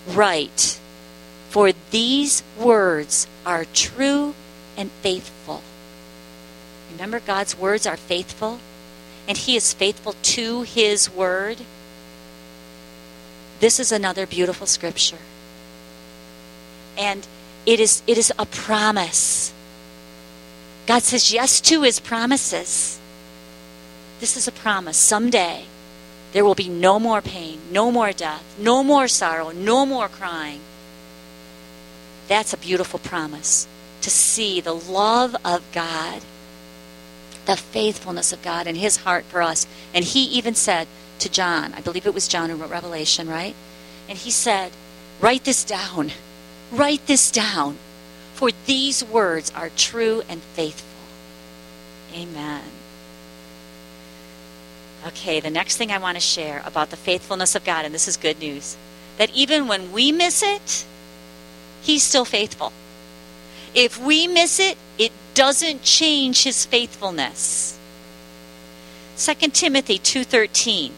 Write, for these words are true and faithful. Remember, God's words are faithful, and he is faithful to his word. This is another beautiful scripture. And it is, it is a promise God says yes to his promises. This is a promise. Someday there will be no more pain, no more death, no more sorrow, no more crying. That's a beautiful promise to see the love of God, the faithfulness of God, and his heart for us. And he even said to John, I believe it was John who wrote Revelation, right? And he said, Write this down. Write this down for these words are true and faithful. Amen. Okay, the next thing I want to share about the faithfulness of God, and this is good news, that even when we miss it, He's still faithful. If we miss it, it doesn't change His faithfulness. 2 Timothy 2:13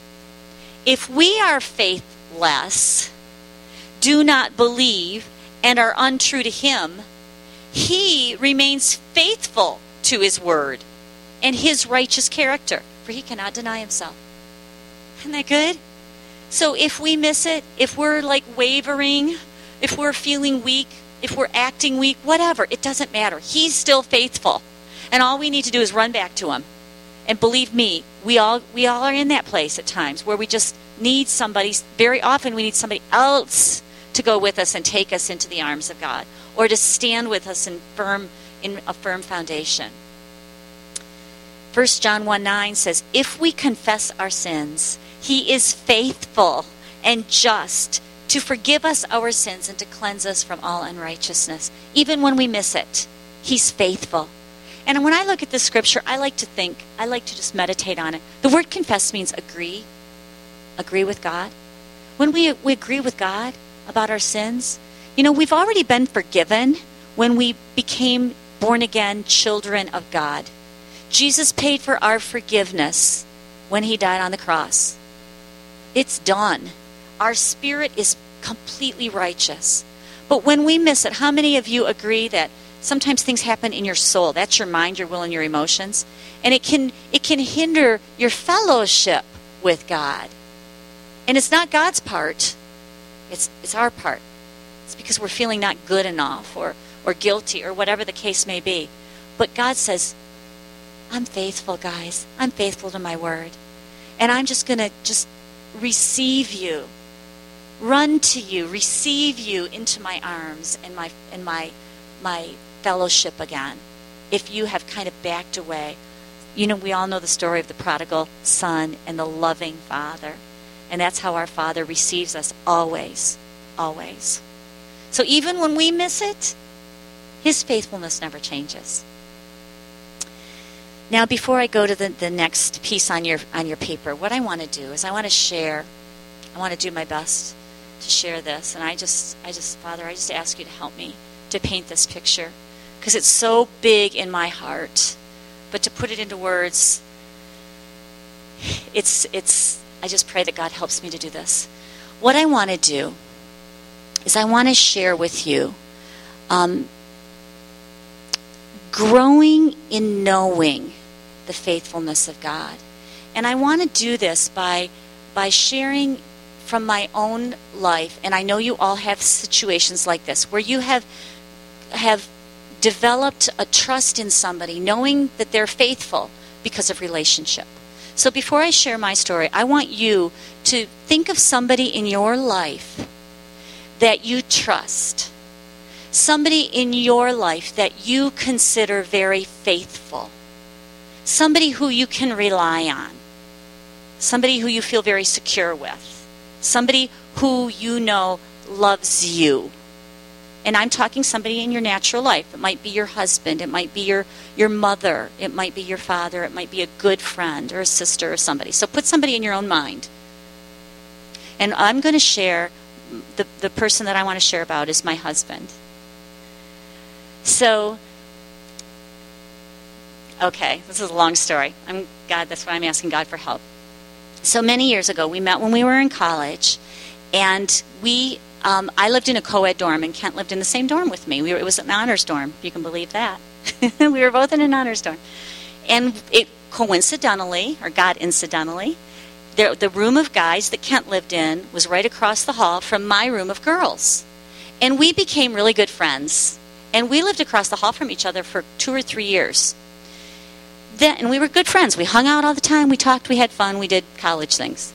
If we are faithless, do not believe and are untrue to him, he remains faithful to his word and his righteous character, for he cannot deny himself. Isn't that good? So if we miss it, if we're like wavering, if we're feeling weak, if we're acting weak, whatever, it doesn't matter. He's still faithful. And all we need to do is run back to him And believe me, we all we all are in that place at times where we just need somebody very often we need somebody else to go with us and take us into the arms of God or to stand with us in firm in a firm foundation. 1 John 1 9 says, If we confess our sins, he is faithful and just to forgive us our sins and to cleanse us from all unrighteousness. Even when we miss it, he's faithful. And when I look at this scripture, I like to think, I like to just meditate on it. The word confess means agree, agree with God. When we, we agree with God about our sins, you know, we've already been forgiven when we became born again children of God. Jesus paid for our forgiveness when he died on the cross. It's done. Our spirit is completely righteous. But when we miss it, how many of you agree that sometimes things happen in your soul? That's your mind, your will, and your emotions. And it can it can hinder your fellowship with God. And it's not God's part. It's it's our part. It's because we're feeling not good enough or or guilty or whatever the case may be. But God says, I'm faithful, guys. I'm faithful to my word. And I'm just going to just receive you. Run to you, receive you into my arms and my and my my fellowship again. If you have kind of backed away. You know, we all know the story of the prodigal son and the loving father. And that's how our Father receives us always, always. So even when we miss it, His faithfulness never changes. Now, before I go to the, the next piece on your on your paper, what I want to do is I want to share. I want to do my best to share this, and I just, I just, Father, I just ask you to help me to paint this picture because it's so big in my heart. But to put it into words, it's, it's. I just pray that God helps me to do this. What I want to do is I want to share with you um, growing in knowing the faithfulness of God. And I want to do this by by sharing from my own life and I know you all have situations like this where you have have developed a trust in somebody knowing that they're faithful because of relationship. So before I share my story, I want you to think of somebody in your life that you trust. Somebody in your life that you consider very faithful somebody who you can rely on, somebody who you feel very secure with, somebody who you know loves you. And I'm talking somebody in your natural life. It might be your husband, it might be your, your mother, it might be your father, it might be a good friend or a sister or somebody. So put somebody in your own mind. And I'm going to share, the, the person that I want to share about is my husband. So Okay, this is a long story. I'm God. That's why I'm asking God for help. So many years ago, we met when we were in college, and we. Um, I lived in a co-ed dorm, and Kent lived in the same dorm with me. We were, it was an honors dorm. You can believe that. we were both in an honors dorm, and it coincidentally, or God incidentally, the, the room of guys that Kent lived in was right across the hall from my room of girls, and we became really good friends. And we lived across the hall from each other for two or three years then, and we were good friends. We hung out all the time. We talked. We had fun. We did college things.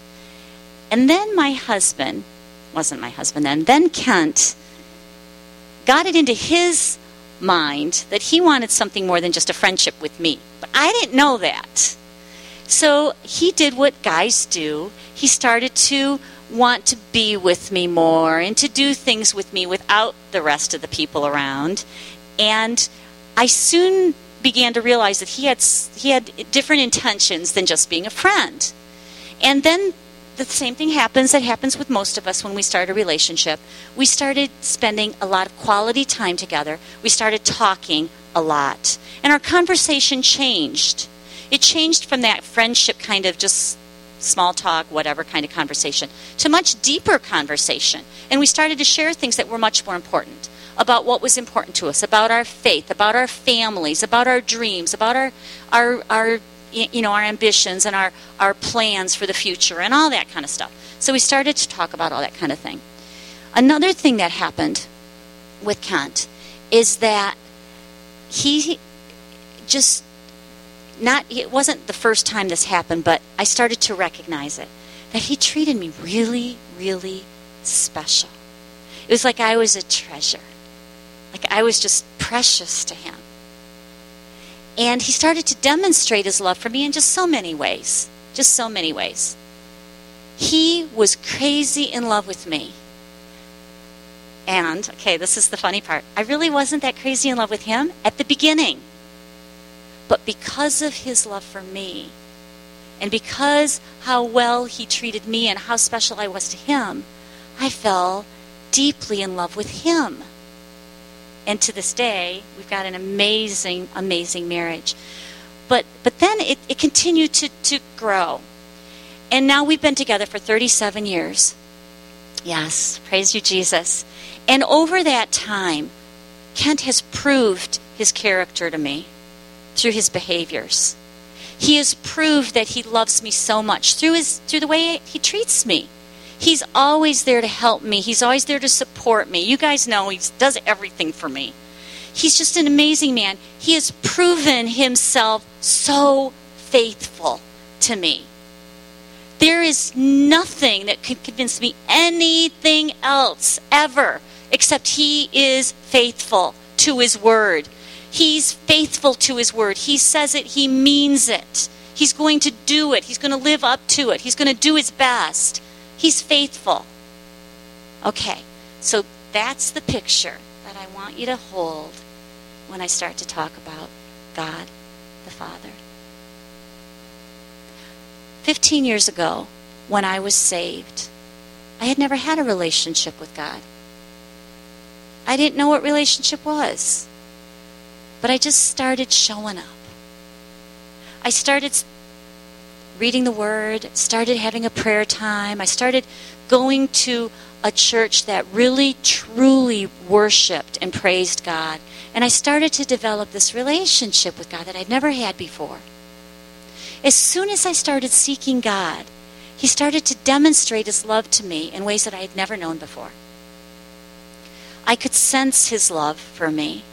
And then my husband, wasn't my husband then, then Kent got it into his mind that he wanted something more than just a friendship with me. But I didn't know that. So he did what guys do. He started to want to be with me more and to do things with me without the rest of the people around. And I soon began to realize that he had he had different intentions than just being a friend. And then the same thing happens that happens with most of us when we start a relationship. We started spending a lot of quality time together. We started talking a lot. And our conversation changed. It changed from that friendship kind of just small talk, whatever kind of conversation, to much deeper conversation. And we started to share things that were much more important about what was important to us, about our faith, about our families, about our dreams, about our our our you know our ambitions and our our plans for the future and all that kind of stuff. So we started to talk about all that kind of thing. Another thing that happened with Kent is that he just not it wasn't the first time this happened, but I started to recognize it that he treated me really, really special. It was like I was a treasure. Like I was just precious to him. And he started to demonstrate his love for me in just so many ways. Just so many ways. He was crazy in love with me. And, okay, this is the funny part. I really wasn't that crazy in love with him at the beginning. But because of his love for me, and because how well he treated me and how special I was to him, I fell deeply in love with him. And to this day, we've got an amazing, amazing marriage. But but then it, it continued to, to grow. And now we've been together for 37 years. Yes, praise you, Jesus. And over that time, Kent has proved his character to me through his behaviors. He has proved that he loves me so much through his through the way he treats me. He's always there to help me. He's always there to support me. You guys know he does everything for me. He's just an amazing man. He has proven himself so faithful to me. There is nothing that could convince me anything else ever except he is faithful to his word. He's faithful to his word. He says it, he means it. He's going to do it. He's going to live up to it. He's going to do his best. He's faithful. Okay, so that's the picture that I want you to hold when I start to talk about God the Father. 15 years ago, when I was saved, I had never had a relationship with God. I didn't know what relationship was. But I just started showing up. I started reading the Word, started having a prayer time. I started going to a church that really, truly worshiped and praised God. And I started to develop this relationship with God that I'd never had before. As soon as I started seeking God, He started to demonstrate His love to me in ways that I had never known before. I could sense His love for me.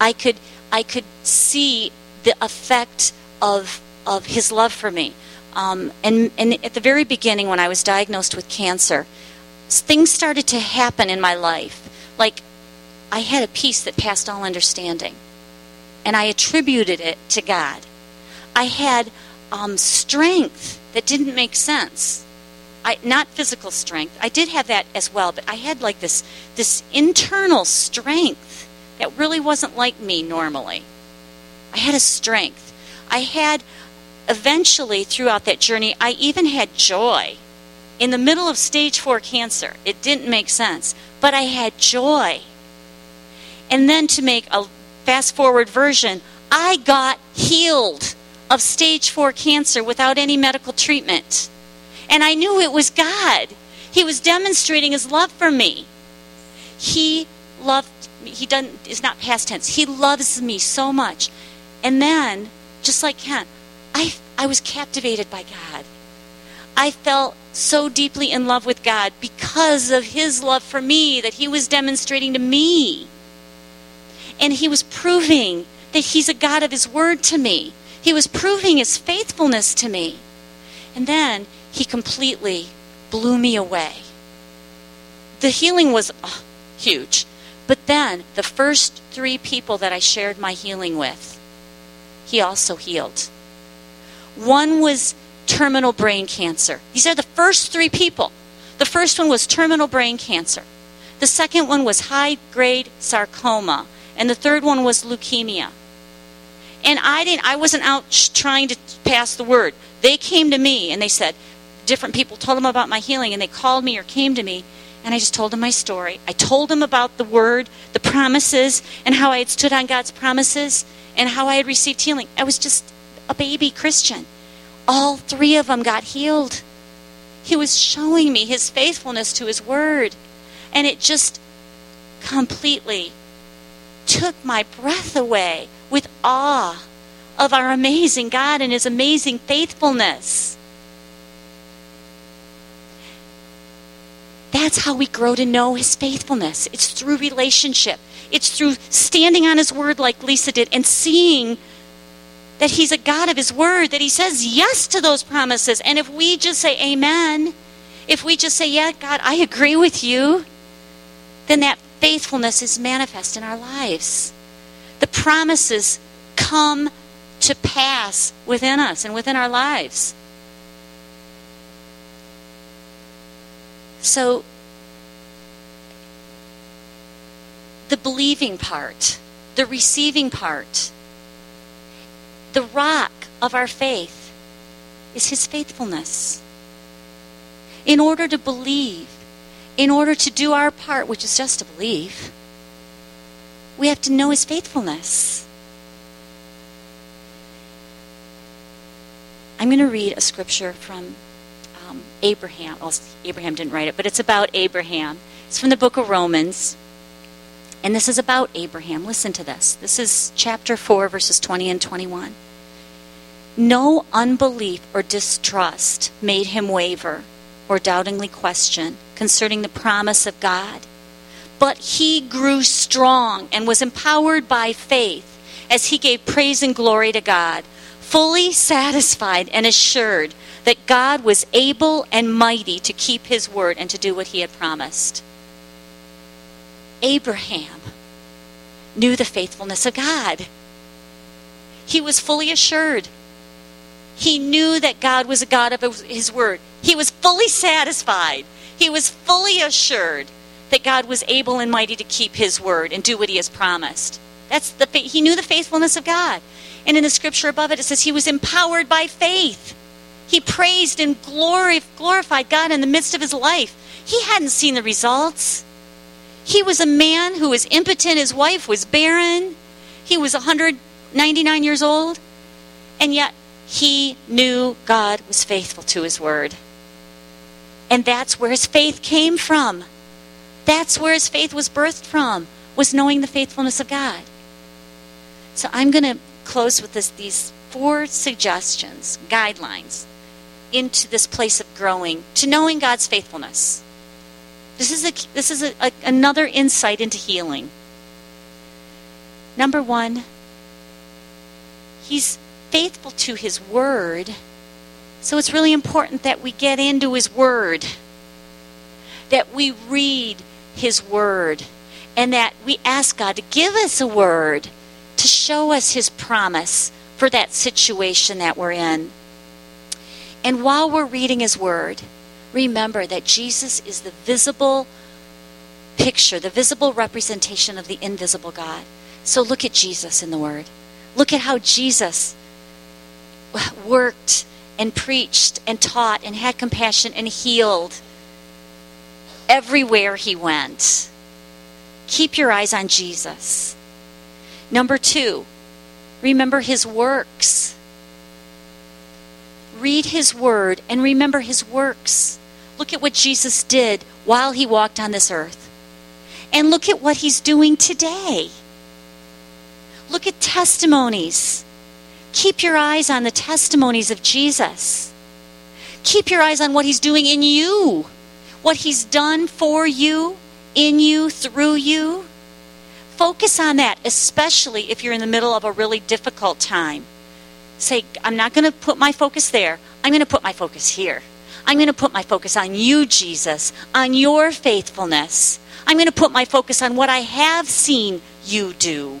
I could, I could see the effect of, of His love for me. Um, and, and at the very beginning, when I was diagnosed with cancer, things started to happen in my life. Like, I had a peace that passed all understanding. And I attributed it to God. I had um, strength that didn't make sense. I, not physical strength. I did have that as well, but I had like this this internal strength that really wasn't like me normally. I had a strength. I had eventually throughout that journey, I even had joy. In the middle of stage four cancer, it didn't make sense, but I had joy. And then to make a fast forward version, I got healed of stage four cancer without any medical treatment. And I knew it was God. He was demonstrating his love for me. He loved me. He doesn't, is not past tense. He loves me so much. And then, just like Kent, I, I was captivated by God. I felt so deeply in love with God because of his love for me that he was demonstrating to me. And he was proving that he's a God of his word to me. He was proving his faithfulness to me. And then he completely blew me away. The healing was oh, huge. But then the first three people that I shared my healing with, he also healed. One was terminal brain cancer. These are the first three people. The first one was terminal brain cancer. The second one was high grade sarcoma. And the third one was leukemia. And I didn't I wasn't out trying to pass the word. They came to me and they said different people told them about my healing and they called me or came to me and I just told them my story. I told them about the word, the promises and how I had stood on God's promises and how I had received healing. I was just a baby Christian. All three of them got healed. He was showing me his faithfulness to his word. And it just completely took my breath away with awe of our amazing God and his amazing faithfulness. That's how we grow to know his faithfulness. It's through relationship. It's through standing on his word like Lisa did and seeing that He's a God of His Word, that He says yes to those promises. And if we just say amen, if we just say, yeah, God, I agree with you, then that faithfulness is manifest in our lives. The promises come to pass within us and within our lives. So, the believing part, the receiving part, the rock of our faith is His faithfulness. In order to believe, in order to do our part, which is just to believe, we have to know His faithfulness. I'm going to read a scripture from um, Abraham. Well, Abraham didn't write it, but it's about Abraham. It's from the book of Romans. And this is about Abraham. Listen to this. This is chapter 4, verses 20 and 21. No unbelief or distrust made him waver or doubtingly question concerning the promise of God. But he grew strong and was empowered by faith as he gave praise and glory to God fully satisfied and assured that God was able and mighty to keep his word and to do what he had promised. Abraham knew the faithfulness of God. He was fully assured. He knew that God was a God of his word. He was fully satisfied. He was fully assured that God was able and mighty to keep his word and do what he has promised. That's the he knew the faithfulness of God. And in the scripture above it, it says he was empowered by faith. He praised and glorified God in the midst of his life. He hadn't seen the results. He was a man who was impotent. His wife was barren. He was 199 years old. And yet, he knew God was faithful to his word. And that's where his faith came from. That's where his faith was birthed from, was knowing the faithfulness of God. So I'm going to close with this, these four suggestions, guidelines, into this place of growing to knowing God's faithfulness. This is, a, this is a, a, another insight into healing. Number one, He's faithful to His Word. So it's really important that we get into His Word, that we read His Word, and that we ask God to give us a Word to show us His promise for that situation that we're in. And while we're reading His Word, remember that Jesus is the visible picture, the visible representation of the invisible God. So look at Jesus in the Word. Look at how Jesus worked and preached and taught and had compassion and healed everywhere he went. Keep your eyes on Jesus. Number two, remember his works. Read his word and remember his works. Look at what Jesus did while he walked on this earth. And look at what he's doing today. Look at testimonies. Keep your eyes on the testimonies of Jesus. Keep your eyes on what he's doing in you, what he's done for you, in you, through you. Focus on that, especially if you're in the middle of a really difficult time. Say, I'm not going to put my focus there. I'm going to put my focus here. I'm going to put my focus on you, Jesus, on your faithfulness. I'm going to put my focus on what I have seen you do.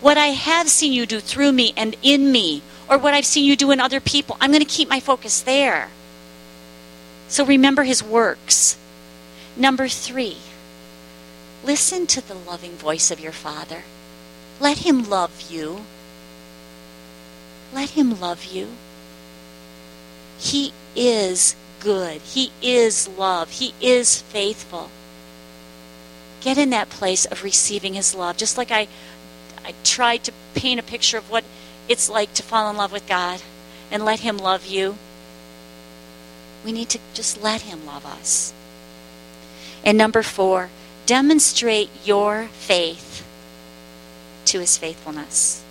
What I have seen you do through me and in me, or what I've seen you do in other people. I'm going to keep my focus there. So remember his works. Number three, Listen to the loving voice of your Father. Let Him love you. Let Him love you. He is good. He is love. He is faithful. Get in that place of receiving His love. Just like I, I tried to paint a picture of what it's like to fall in love with God and let Him love you. We need to just let Him love us. And number four, demonstrate your faith to his faithfulness.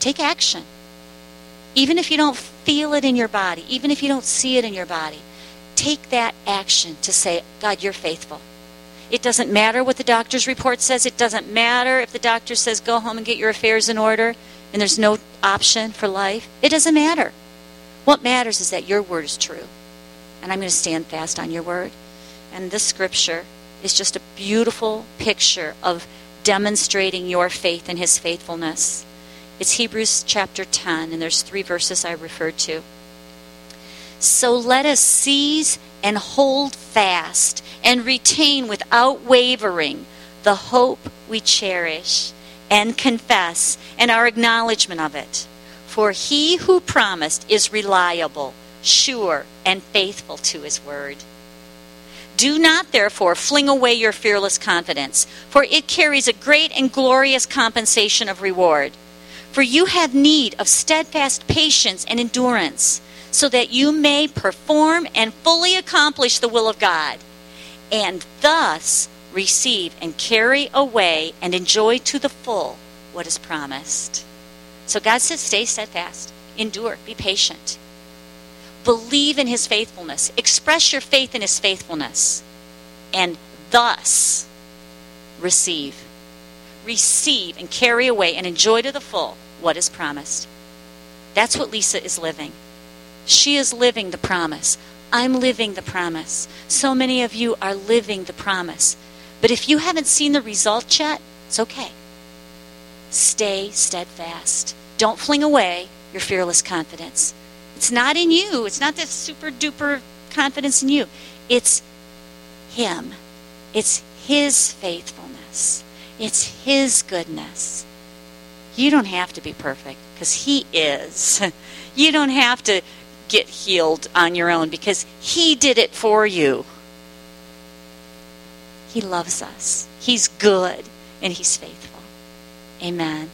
Take action. Even if you don't feel it in your body, even if you don't see it in your body, take that action to say, God, you're faithful. It doesn't matter what the doctor's report says. It doesn't matter if the doctor says, go home and get your affairs in order. and there's no option for life, it doesn't matter. What matters is that your word is true. And I'm going to stand fast on your word. And this scripture is just a beautiful picture of demonstrating your faith and his faithfulness. It's Hebrews chapter 10, and there's three verses I referred to. So let us seize and hold fast and retain without wavering the hope we cherish and confess and our acknowledgement of it. For he who promised is reliable, sure, and faithful to his word. Do not, therefore, fling away your fearless confidence, for it carries a great and glorious compensation of reward. For you have need of steadfast patience and endurance, so that you may perform and fully accomplish the will of God, and thus receive and carry away and enjoy to the full what is promised. So God says, stay steadfast, endure, be patient. Believe in his faithfulness. Express your faith in his faithfulness. And thus receive. Receive and carry away and enjoy to the full what is promised. That's what Lisa is living. She is living the promise. I'm living the promise. So many of you are living the promise. But if you haven't seen the result yet, it's okay. Stay steadfast. Don't fling away your fearless confidence. It's not in you. It's not this super duper confidence in you. It's Him. It's His faithfulness. It's His goodness. You don't have to be perfect because He is. You don't have to get healed on your own because He did it for you. He loves us. He's good and He's faithful. Amen.